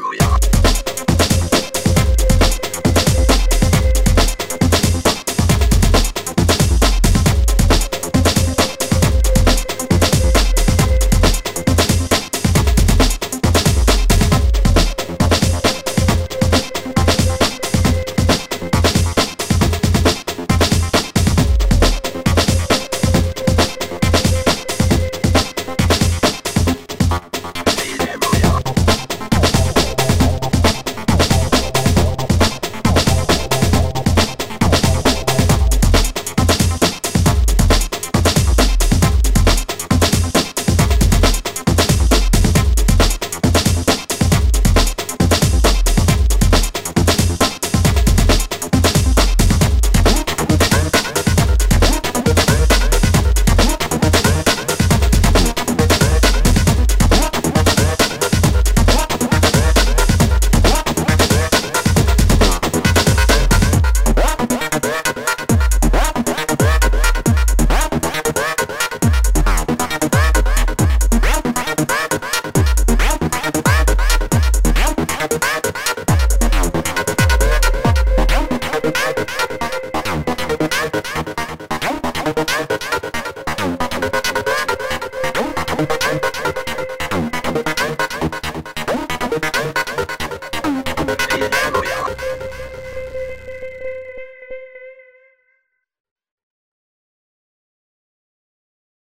Hallelujah. Yeah.